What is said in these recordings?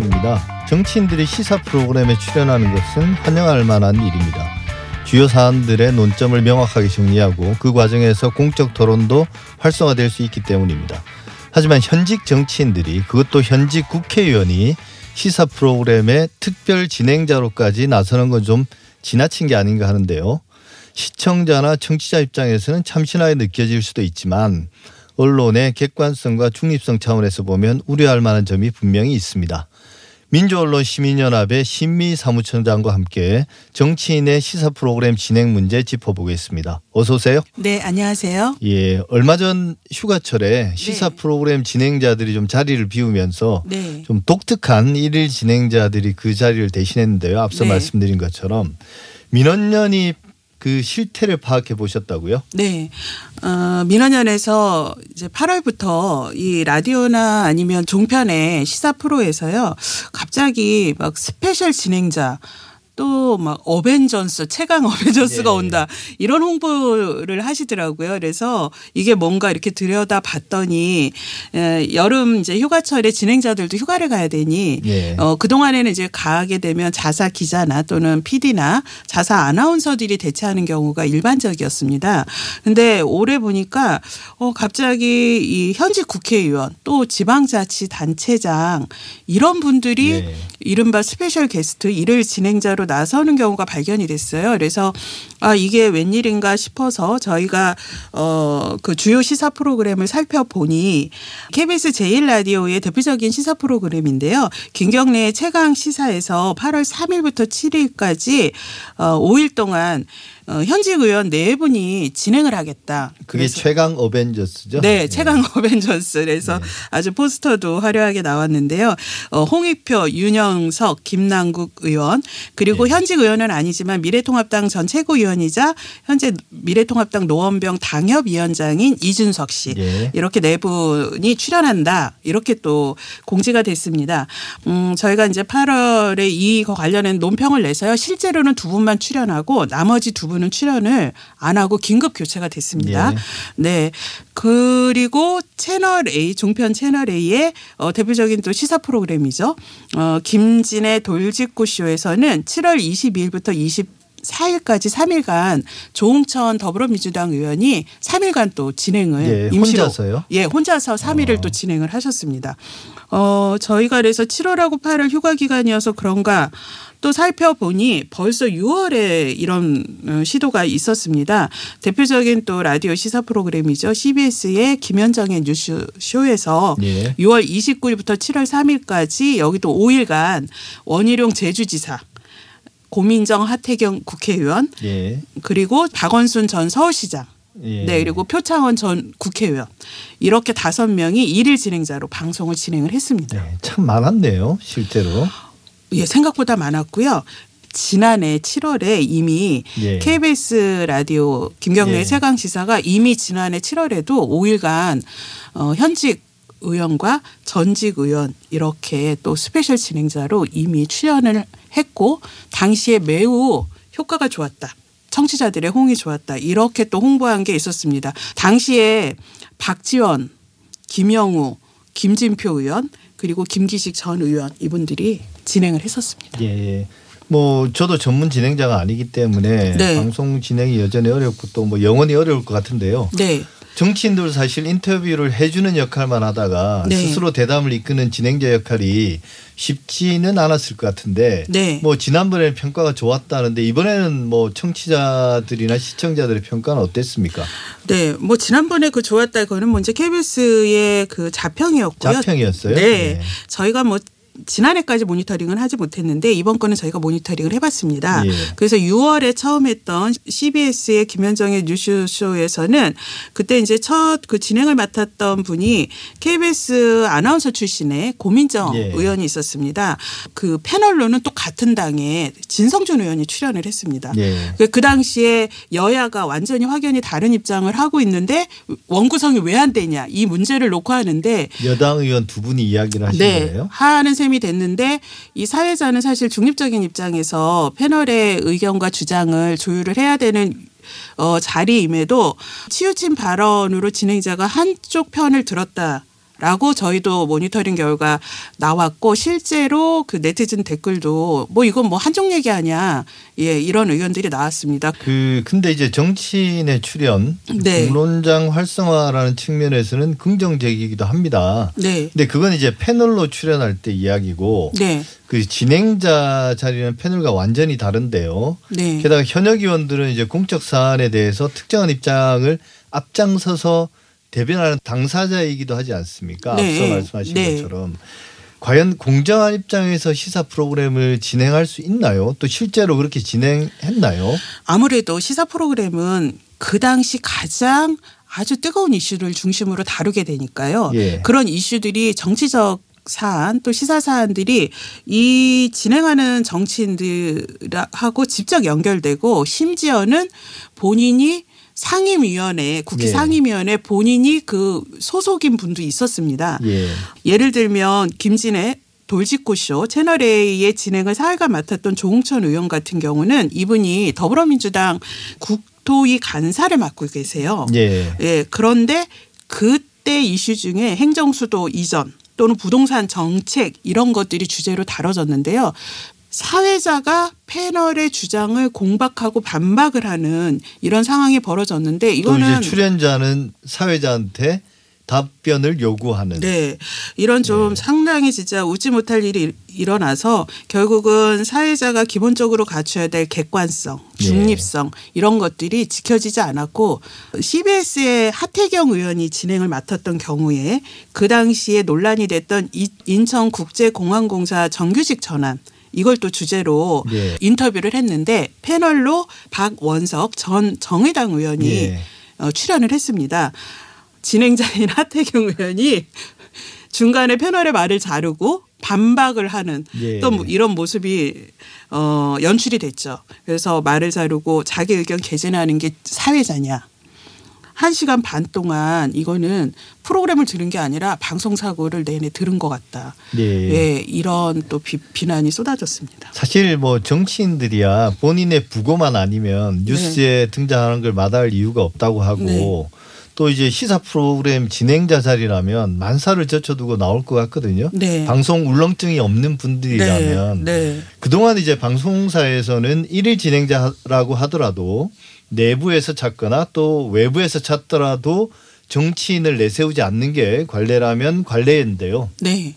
시간입니다. 정치인들이 시사 프로그램에 출연하는 것은 환영할 만한 일입니다. 주요 사안들의 논점을 명확하게 정리하고 그 과정에서 공적 토론도 활성화될 수 있기 때문입니다. 하지만 현직 정치인들이 그것도 현직 국회의원이 시사 프로그램의 특별 진행자로까지 나서는 건 좀 지나친 게 아닌가 하는데요. 시청자나 청취자 입장에서는 참신하게 느껴질 수도 있지만 언론의 객관성과 중립성 차원에서 보면 우려할 만한 점이 분명히 있습니다. 민주언론 시민연합의 신미 사무총장과 함께 정치인의 시사 프로그램 진행 문제 짚어보겠습니다. 어서 오세요. 네, 안녕하세요. 예, 얼마 전 휴가철에 시사 네. 프로그램 진행자들이 좀 자리를 비우면서 네. 좀 독특한 일일 진행자들이 그 자리를 대신했는데요. 앞서 네. 말씀드린 것처럼 민원연이 그 실태를 파악해 보셨다고요? 네. 어, 민언련에서 이제 8월부터 이 라디오나 아니면 종편의 시사 프로에서요. 갑자기 막 special 진행자 또 막 어벤져스 최강 어벤져스가 예. 온다 이런 홍보를 하시더라고요. 그래서 이게 뭔가 이렇게 들여다 봤더니 에, 여름 이제 휴가철에 진행자들도 휴가를 가야 되니 예. 어, 그 동안에는 이제 가게 되면 자사 기자나 또는 PD나 자사 아나운서들이 대체하는 경우가 일반적이었습니다. 근데 올해 보니까 어, 갑자기 이 현직 국회의원 또 지방자치 단체장 이런 분들이 예. 이른바 special 게스트 일일 진행자로 나서는 경우가 발견이 됐어요. 그래서 아 이게 웬일인가 싶어서 저희가 어 그 주요 시사 프로그램을 살펴보니 KBS 제1라디오의 대표적인 시사 프로그램인데요. 김경래의 최강 시사에서 8월 3일부터 7일까지 어 5일 동안 어 현직 의원 네 분이 진행을 하겠다. 그게 최강 어벤져스죠? 네, 예. 최강 어벤져스. 그래서 네. 아주 포스터도 화려하게 나왔는데요. 어, 홍익표, 윤영석, 김남국 의원 그리고 네. 현직 의원은 아니지만 미래통합당 전 최고위원 이자 현재 미래통합당 노원병 당협위원장인 이준석 씨 예. 이렇게 네 분이 출연한다 이렇게 또 공지가 됐습니다. 음, 저희가 이제 8월에 이거 관련된 논평을 내서요. 실제로는 두 분만 출연하고 나머지 두 분은 출연을 안 하고 긴급 교체가 됐습니다. 예. 네. 그리고 채널 A 종편 채널 A의 어, 대표적인 또 시사 프로그램이죠. 어, 김진의 돌직구 쇼에서는 7월 22일부터 20 4일까지 3일간 조홍천 더불어민주당 의원이 3일간 또 진행을 예, 임시로 혼자서요? 예, 혼자서 3일을 어. 또 진행을 하셨습니다. 어, 저희가 그래서 7월하고 8월 휴가 기간이어서 그런가 또 살펴보니 벌써 6월에 이런 어, 시도가 있었습니다. 대표적인 또 라디오 시사 프로그램이죠. CBS의 김현정의 뉴스쇼에서 예. 6월 29일부터 7월 3일까지 여기도 5일간 원희룡 제주지사 고민정 하태경 국회의원 예. 그리고 박원순 전 서울시장 예. 네, 그리고 표창원 전 국회의원 이렇게 다섯 명이 일일 진행자로 방송을 진행을 했습니다. 네, 참 많았네요, 실제로. 예, 생각보다 많았고요. 지난해 7월에 이미 예. KBS 라디오 김경래 예. 최강 시사가 이미 지난해 7월에도 5일간 어, 현직 의원과 전직 의원 이렇게 또 special 진행자로 이미 출연을 했고 당시에 매우 효과가 좋았다. 청취자들의 호응이 좋았다. 이렇게 또 홍보한 게 있었습니다. 당시에 박지원, 김영우, 김진표 의원 그리고 김기식 전 의원 이분들이 진행을 했었습니다. 예. 뭐 저도 전문 진행자가 아니기 때문에 네. 방송 진행이 여전히 어렵고 또 뭐 영원히 어려울 것 같은데요. 네. 정치인들 사실 인터뷰를 해주는 역할만 하다가 네. 스스로 대담을 이끄는 진행자 역할이 쉽지는 않았을 것 같은데 네. 뭐 지난번에 평가가 좋았다는데 이번에는 뭐 청취자들이나 시청자들의 평가는 어땠습니까? 네. 뭐 지난번에 그 좋았다 그거는 먼저 KBS의 그 자평이었고요. 자평이었어요? 네. 네. 저희가 뭐 지난해까지 모니터링을 하지 못했는데 이번 거는 저희가 모니터링을 해봤습니다. 예. 그래서 6월에 처음 했던 CBS의 김현정의 뉴스쇼에서는 그때 이제 첫 그 진행을 맡았던 분이 KBS 아나운서 출신의 고민정 예. 의원이 있었습니다. 그 패널로는 또 같은 당에 진성준 의원이 출연을 했습니다. 예. 그- 그 당시에 여야가 완전히 확연히 다른 입장을 하고 있는데 원구성이 왜 안 되냐 이 문제를 놓고 하는데 여당 의원 두 분이 이야기를 하신 네, 거예요? 하는 셈이 됐는데 이 사회자는 사실 중립적인 입장에서 패널의 의견과 주장을 조율을 해야 되는 어, 자리임에도 치우친 발언으로 진행자가 한쪽 편을 들었다. 라고 저희도 모니터링 결과 나왔고 실제로 그 네티즌 댓글도 뭐 이건 뭐 한쪽 얘기 아니야. 예, 이런 의견들이 나왔습니다. 그 근데 이제 정치인의 출연, 네. 공론장 활성화라는 측면에서는 긍정적이기도 합니다. 네. 근데 그건 이제 패널로 출연할 때 이야기고 네. 그 진행자 자리는 패널과 완전히 다른데요. 네. 게다가 현역 의원들은 이제 공적 사안에 대해서 특정한 입장을 앞장서서 대변하는 당사자이기도 하지 않습니까? 네. 앞서 말씀하신 네. 것처럼 과연 공정한 입장에서 시사 프로그램을 진행할 수 있나요? 또 실제로 그렇게 진행했나요? 아무래도 시사 프로그램은 그 당시 가장 아주 뜨거운 이슈를 중심으로 다루게 되니까요. 예. 그런 이슈들이 정치적 사안 또 시사 사안들이 이 진행하는 정치인들하고 직접 연결되고 심지어는 본인이 상임위원회 국회 예. 상임위원회 본인이 그 소속인 분도 있었습니다. 예. 예를 들면 김진애 돌직구쇼 채널 A의 진행을 사회가 맡았던 조홍천 의원 같은 경우는 이분이 더불어민주당 국토위 간사를 맡고 계세요. 예. 예, 그런데 그때 이슈 중에 행정수도 이전 또는 부동산 정책 이런 것들이 주제로 다뤄졌는데요. 사회자가 패널의 주장을 공박하고 반박을 하는 이런 상황이 벌어졌는데 또 이거는 이제 출연자는 사회자한테 답변을 요구하는. 네. 이런 좀 상당히 진짜 웃지 못할 일이 일어나서 결국은 사회자가 기본적으로 갖춰야 될 객관성, 예. 중립성 이런 것들이 지켜지지 않았고 CBS의 하태경 의원이 진행을 맡았던 경우에 그 당시에 논란이 됐던 이- 인천국제공항공사 정규직 전환 이걸 또 주제로 예. 인터뷰를 했는데 패널로 박원석 전 정의당 의원이 예. 어, 출연을 했습니다. 진행자인 하태경 의원이 중간에 패널의 말을 자르고 반박을 하는 예. 또뭐 이런 모습이 어, 연출이 됐죠. 그래서 말을 자르고 자기 의견 개진하는 게 사회자냐. 한 시간 반 동안 이거는 프로그램을 들은 게 아니라 방송 사고를 내내 들은 것 같다. 예. 예, 이런 또 비, 비난이 쏟아졌습니다. 사실 뭐 정치인들이야 본인의 부고만 아니면 뉴스에 등장하는 걸 마다할 이유가 없다고 하고 네. 또 이제 시사 프로그램 진행자 자리라면 만사를 젖혀두고 나올 것 같거든요. 네. 방송 울렁증이 없는 분들이라면 네, 네. 그동안 이제 방송사에서는 일일 진행자라고 하더라도 내부에서 찾거나 또 외부에서 찾더라도 정치인을 내세우지 않는 게 관례라면 관례인데요. 네.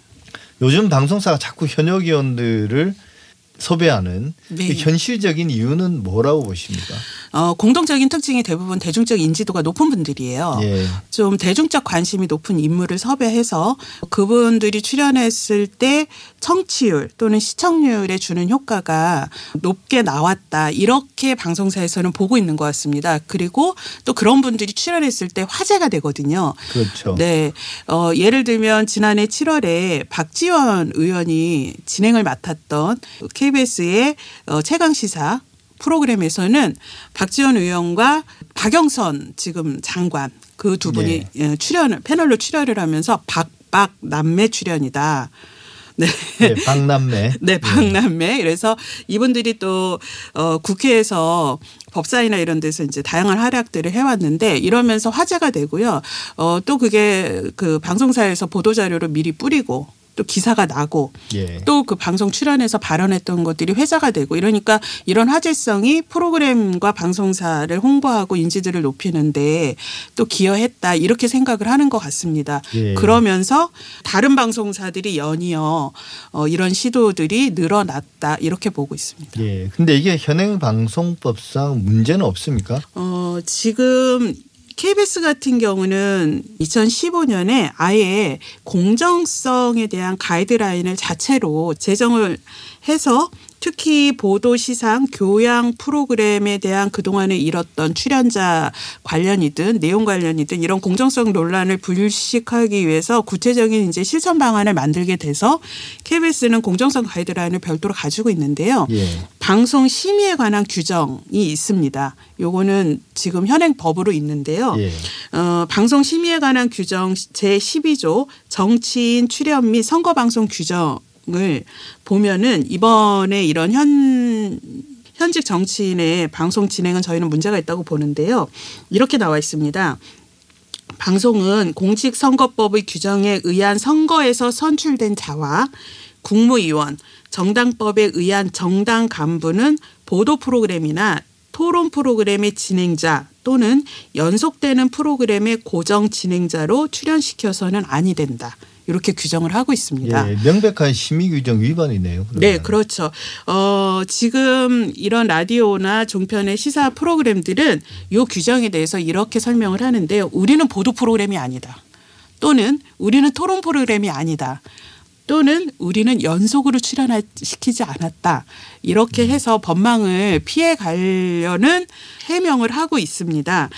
요즘 방송사가 자꾸 현역 의원들을 섭외하는 네. 그 현실적인 이유는 뭐라고 보십니까? 어, 공동적인 특징이 대부분 대중적 인지도가 높은 분들이에요. 예. 좀 대중적 관심이 높은 인물을 섭외해서 그분들이 출연했을 때 청취율 또는 시청률에 주는 효과가 높게 나왔다. 이렇게 방송사에서는 보고 있는 것 같습니다. 그리고 또 그런 분들이 출연했을 때 화제가 되거든요. 그렇죠. 네. 어, 예를 들면 지난해 7월에 박지원 의원이 진행을 맡았던 KBS의 어, 최강 시사 프로그램에서는 박지원 의원과 박영선 지금 장관 그 두 분이 네. 예, 출연을 패널로 출연을 하면서 박박 남매 출연이다. 네. 네, 박남매. 네, 박남매. 그래서 이분들이 또 어, 국회에서 법사위나 이런 데서 이제 다양한 활약들을 해왔는데 이러면서 화제가 되고요. 어, 또 그게 그 방송사에서 보도 자료를 미리 뿌리고 또 기사가 나고 예. 또그 방송 출연해서 발언했던 것들이 회자가 되고 이러니까 이런 화제성이 프로그램과 방송사를 홍보하고 인지도를 높이는데 또 기여했다 이렇게 생각을 하는 것 같습니다. 예. 그러면서 다른 방송사들이 연이어 어, 이런 시도들이 늘어났다 이렇게 보고 있습니다. 예. 근데 이게 현행 방송법상 문제는 없습니까? 어, 지금 KBS 같은 경우는 2015년에 아예 공정성에 대한 가이드라인을 자체로 제정을 해서 특히 보도 시상 교양 프로그램에 대한 그동안에 잃었던 출연자 관련이든 내용 관련이든 이런 공정성 논란을 불식하기 위해서 구체적인 이제 실천 방안을 만들게 돼서 KBS는 공정성 가이드라인을 별도로 가지고 있는데요. 예. 방송 심의에 관한 규정이 있습니다. 요거는 지금 현행 법으로 있는데요. 예. 어, 방송 심의에 관한 규정 제 12조 정치인 출연 및 선거 방송 규정 을 보면은 이번에 이런 현 현직 정치인의 방송 진행은 저희는 문제가 있다고 보는데요. 이렇게 나와 있습니다. 방송은 공직선거법의 규정에 의한 선거에서 선출된 자와 국무위원, 정당법에 의한 정당 간부는 보도 프로그램이나 토론 프로그램의 진행자 또는 연속되는 프로그램의 고정 진행자로 출연시켜서는 아니 된다. 이렇게 규정을 하고 있습니다. 예, 명백한 심의 규정 위반이네요. 그러면. 네, 그렇죠. 어, 지금 이런 라디오나 종편의 시사 프로그램들은 이 규정에 대해서 이렇게 설명을 하는데요. 우리는 보도 프로그램이 아니다. 또는 우리는 토론 프로그램이 아니다. 또는 우리는 연속으로 출연시키지 않았다. 이렇게 해서 법망을 피해 가려는 해명을 하고 있습니다.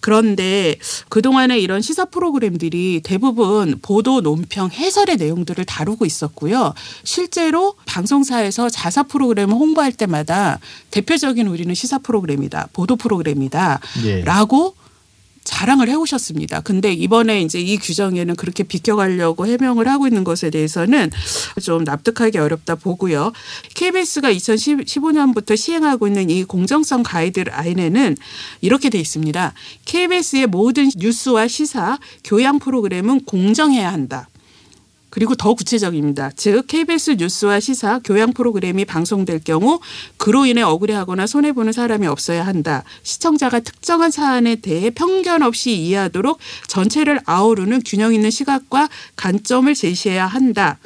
그런데 그동안에 이런 시사 프로그램들이 대부분 보도, 논평, 해설의 내용들을 다루고 있었고요. 실제로 방송사에서 자사 프로그램을 홍보할 때마다 대표적인 우리는 시사 프로그램이다. 보도 프로그램이다. 예. 라고 자랑을 해오셨습니다. 근데 이번에 이제 이 규정에는 그렇게 비껴가려고 해명을 하고 있는 것에 대해서는 좀 납득하기 어렵다 보고요. KBS가 2015년부터 시행하고 있는 이 공정성 가이드라인에는 이렇게 돼 있습니다. KBS의 모든 뉴스와 시사, 교양 프로그램은 공정해야 한다. 그리고 더 구체적입니다. 즉 KBS 뉴스와 시사, 교양 프로그램이 방송될 경우 그로 인해 억울해하거나 손해 보는 사람이 없어야 한다. 시청자가 특정한 사안에 대해 편견 없이 이해하도록 전체를 아우르는 균형 있는 시각과 관점을 제시해야 한다.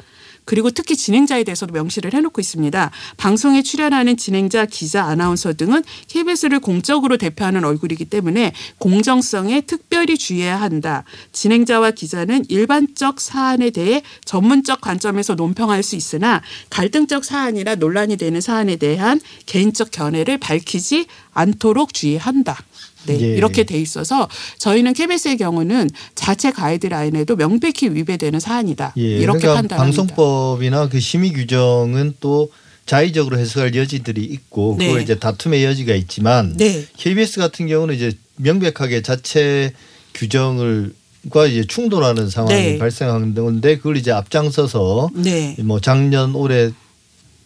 그리고 특히 진행자에 대해서도 명시를 해놓고 있습니다. 방송에 출연하는 진행자, 기자, 아나운서 등은 KBS를 공적으로 대표하는 얼굴이기 때문에 공정성에 특별히 주의해야 한다. 진행자와 기자는 일반적 사안에 대해 전문적 관점에서 논평할 수 있으나 갈등적 사안이나 논란이 되는 사안에 대한 개인적 견해를 밝히지 않도록 주의한다. 네, 예. 이렇게 돼 있어서 저희는 KBS의 경우는 자체 가이드라인에도 명백히 위배되는 사안이다. 예, 이렇게 그러니까 판단합니다. 방송법이나 그 심의 규정은 또 자의적으로 해석할 여지들이 있고 네. 그거 이제 다툼의 여지가 있지만 네. KBS 같은 경우는 이제 명백하게 자체 규정을 과 이제 충돌하는 상황이 네. 발생한 건데 그걸 이제 앞장서서 네. 뭐 작년 올해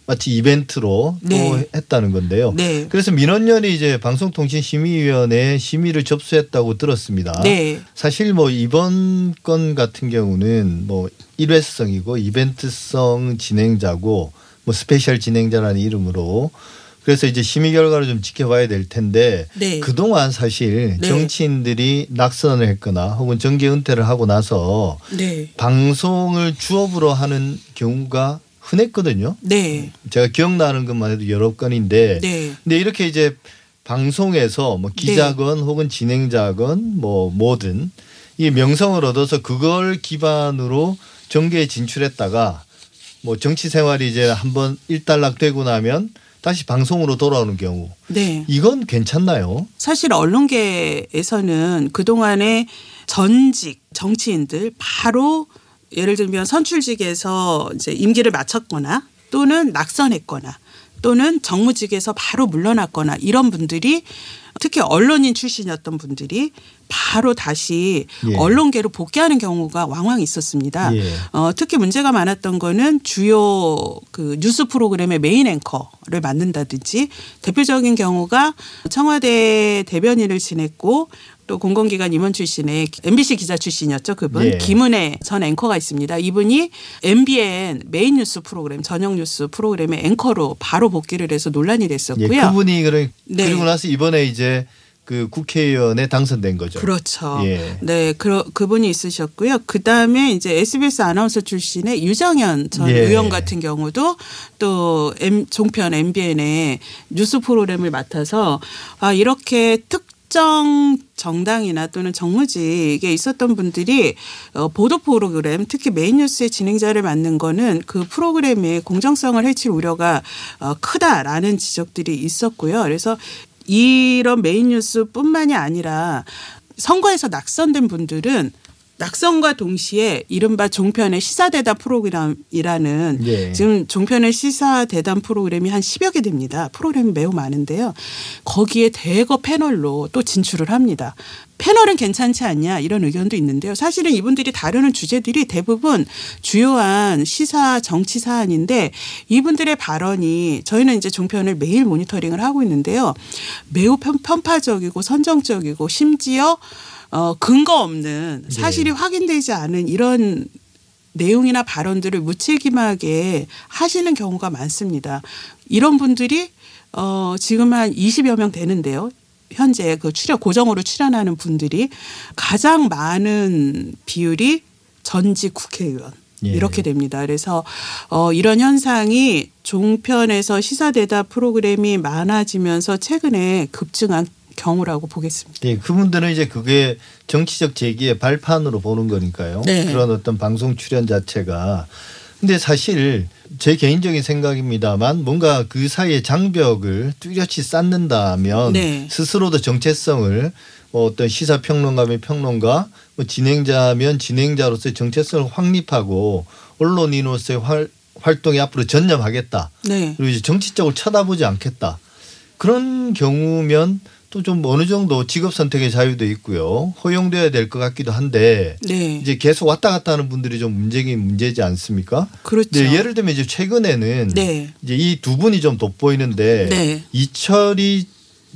마치 이벤트로 또 네. 했다는 건데요. 네. 그래서 민언련이 이제 방송통신심의위원회에 심의를 접수했다고 들었습니다. 네. 사실 뭐 이번 건 같은 경우는 뭐 일회성이고 이벤트성 진행자고 뭐 special 진행자라는 이름으로 그래서 이제 심의 결과를 좀 지켜봐야 될 텐데 네. 그동안 사실 네. 정치인들이 낙선을 했거나 혹은 정계 은퇴를 하고 나서 네. 방송을 주업으로 하는 경우가 흔했거든요. 네. 제가 기억나는 것만 해도 여러 건인데 네. 근데 이렇게 이제 방송에서 뭐 기자건 혹은 진행자건 뭐 뭐든 이 명성을 얻어서 그걸 기반으로 정계에 진출했다가 뭐 정치 생활이 이제 한번 일단락되고 나면 다시 방송으로 돌아오는 경우 네. 이건 괜찮나요? 사실 언론계에서는 그동안에 전직 정치인들 바로 예를 들면 선출직에서 이제 임기를 마쳤거나 또는 낙선했거나 또는 정무직에서 바로 물러났거나 이런 분들이 특히 언론인 출신이었던 분들이 바로 다시 예. 언론계로 복귀하는 경우가 왕왕 있었습니다. 예. 어, 특히 문제가 많았던 거는 주요 그 뉴스 프로그램의 메인 앵커를 맡는다든지 대표적인 경우가 청와대 대변인을 지냈고 또 공공기관 임원 출신의 MBC 기자 출신이었죠. 그분 예. 김은혜 전 앵커가 있습니다. 이분이 MBN 메인 뉴스 프로그램 저녁 뉴스 프로그램의 앵커로 바로 복귀를 해서 논란이 예, 됐었고요. 그분이 그래 네. 그리고 나서 이번에 이제 그 국회의원에 당선된 거죠. 그렇죠. 예. 네, 그 그분이 있으셨고요. 그 다음에 이제 SBS 아나운서 출신의 유정현 전 예. 의원 같은 경우도 또 M, 종편 MBN의 뉴스 프로그램을 맡아서 아 이렇게 특 정 정당이나 또는 정무직에 있었던 분들이 어, 보도 프로그램 특히 메인 뉴스의 진행자를 맡는 거는 그 프로그램의 공정성을 해칠 우려가 어, 크다라는 지적들이 있었고요. 그래서 이런 메인 뉴스뿐만이 아니라 선거에서 낙선된 분들은 낙선과 동시에 이른바 종편의 시사대담 프로그램이라는 예. 지금 종편의 시사대담 프로그램이 한 10여 개 됩니다. 프로그램이 매우 많은데요. 거기에 대거 패널로 또 진출을 합니다. 패널은 괜찮지 않냐 이런 의견도 있는데요. 사실은 이분들이 다루는 주제들이 대부분 주요한 시사 정치 사안인데 이분들의 발언이 저희는 이제 종편을 매일 모니터링을 하고 있는데요. 매우 편, 편파적이고 선정적이고 심지어 어, 근거 없는 네. 사실이 확인되지 않은 이런 내용이나 발언들을 무책임하게 하시는 경우가 많습니다. 이런 분들이 어, 지금 한 20여 명 되는데요. 현재 그 출연 고정으로 출연하는 분들이 가장 많은 비율이 전직 국회의원 예. 이렇게 됩니다. 그래서 어 이런 현상이 종편에서 시사 대답 프로그램이 많아지면서 최근에 급증한 경우라고 보겠습니다. 예, 그분들은 이제 그게 정치적 제기의 발판으로 보는 거니까요. 네. 그런 어떤 방송 출연 자체가. 근데 사실 제 개인적인 생각입니다만 뭔가 그 사이에 장벽을 뚜렷이 쌓는다면 네. 스스로도 정체성을 뭐 어떤 시사평론가면 평론가, 뭐 진행자면 진행자로서의 정체성을 확립하고 언론인으로서의 활, 활동에 앞으로 전념하겠다. 네. 그리고 이제 정치적으로 쳐다보지 않겠다. 그런 경우면 또 좀 어느 정도 직업 선택의 자유도 있고요. 허용돼야 될 것 같기도 한데 네. 이제 계속 왔다 갔다 하는 분들이 좀 문제긴 문제지 않습니까? 그렇죠. 네, 예를 들면 이제 최근에는 네. 이제 이 두 분이 좀 돋보이는데 네. 이철이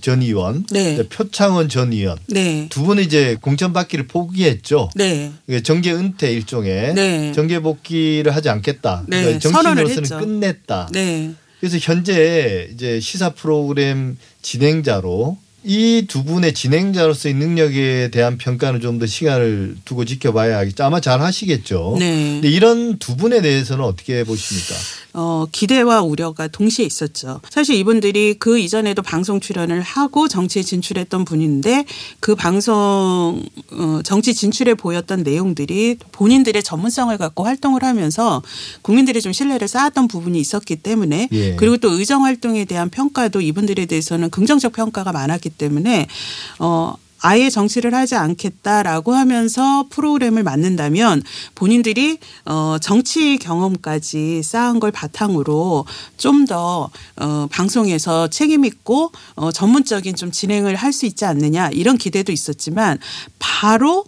전 의원, 네. 표창원 전 의원 네. 두 분은 이제 공천 받기를 포기했죠. 네. 정계 은퇴 일종의 네. 정계 복귀를 하지 않겠다. 네, 그러니까 정치인으로서는. 끝냈다. 네. 그래서 현재 이제 시사 프로그램 진행자로 이 두 분의 진행자로서의 능력에 대한 평가는 좀 더 시간을 두고 지켜봐야 하겠죠. 아마 잘 하시겠죠. 네. 근데 이런 두 분에 대해서는 어떻게 보십니까? 어, 기대와 우려가 동시에 있었죠. 사실 이분들이 그 이전에도 방송 출연을 하고 정치에 진출했던 분인데 그 방송 어, 정치 진출에 보였던 내용들이 본인들의 전문성을 갖고 활동을 하면서 국민들의 좀 신뢰를 쌓았던 부분이 있었기 때문에 예. 그리고 또 의정 활동에 대한 평가도 이분들에 대해서는 긍정적 평가가 많았기 때문에 어 아예 정치를 하지 않겠다라고 하면서 프로그램을 만든다면 본인들이 어 정치 경험까지 쌓은 걸 바탕으로 좀더 어 방송에서 책임 있고 어 전문적인 좀 진행을 할 수 있지 않느냐 이런 기대도 있었지만 바로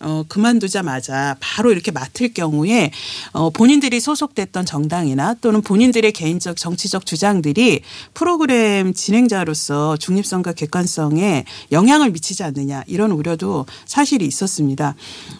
어, 그만두자마자 바로 이렇게 맡을 경우에 어, 본인들이 소속됐던 정당이나 또는 본인들의 개인적 정치적 주장들이 프로그램 진행자로서 중립성과 객관성에 영향을 미치지 않느냐 이런 우려도 사실이 있었습니다.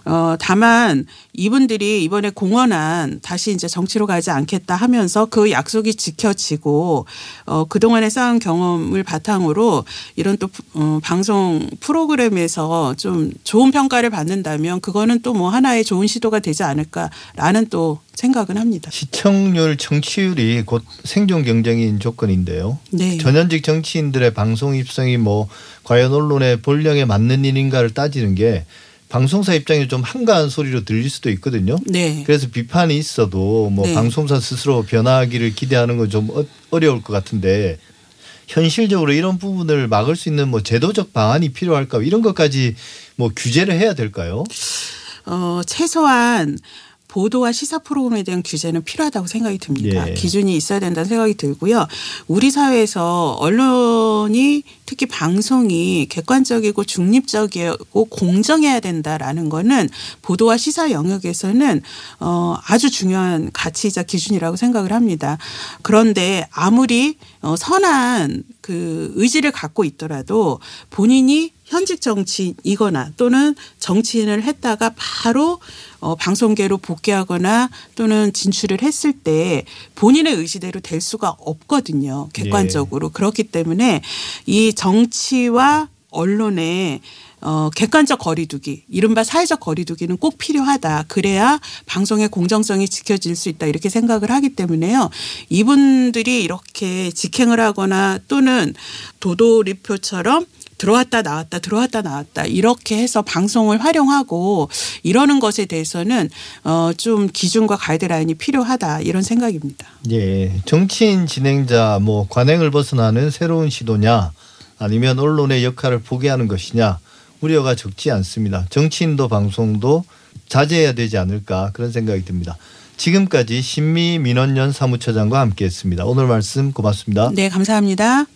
어, 다만 이분들이 이번에 공언한 다시 이제 정치로 가지 않겠다 하면서 그 약속이 지켜지고 어, 그동안에 쌓은 경험을 바탕으로 이런 또 어, 방송 프로그램에서 좀 좋은 평가를 받는다 면 그거는 또 뭐 하나의 좋은 시도가 되지 않을까라는 또 생각은 합니다. 시청률, 청취율이 곧 생존 경쟁인 조건인데요. 네. 전현직 정치인들의 방송 입성이 뭐 과연 언론의 본령에 맞는 일인가를 따지는 게 방송사 입장에 좀 한가한 소리로 들릴 수도 있거든요. 네. 그래서 비판이 있어도 뭐 네. 방송사 스스로 변화하기를 기대하는 건 좀 어려울 것 같은데 현실적으로 이런 부분을 막을 수 있는 뭐 제도적 방안이 필요할까 이런 것까지 뭐 규제를 해야 될까요? 어, 최소한 보도와 시사 프로그램에 대한 규제는 필요하다고 생각이 듭니다. 예. 기준이 있어야 된다는 생각이 들고요. 우리 사회에서 언론이 특히 방송이 객관적이고 중립적이고 공정해야 된다라는 거는 보도와 시사 영역에서는 어, 아주 중요한 가치이자 기준이라고 생각을 합니다. 그런데 아무리 어, 선한 그 의지를 갖고 있더라도 본인이 현직 정치인이거나 또는 정치인을 했다가 바로 어, 방송계로 복귀하거나 또는 진출을 했을 때 본인의 의지대로 될 수가 없거든요. 객관적으로. 그렇기 때문에 이 정치와 언론의 어, 객관적 거리두기, 이른바 사회적 거리두기는 꼭 필요하다. 그래야 방송의 공정성이 지켜질 수 있다. 이렇게 생각을 하기 때문에요. 이분들이 이렇게 직행을 하거나 또는 도도리표처럼 들어왔다 나왔다 들어왔다 나왔다 이렇게 해서 방송을 활용하고 이러는 것에 대해서는 어, 좀 기준과 가이드라인이 필요하다 이런 생각입니다. 예, 정치인 진행자 뭐 관행을 벗어나는 새로운 시도냐 아니면 언론의 역할을 포기하는 것이냐 우려가 적지 않습니다. 정치인도 방송도 자제해야 되지 않을까 그런 생각이 듭니다. 지금까지 신미 민원연 사무처장과 함께했습니다. 오늘 말씀 고맙습니다. 네, 감사합니다.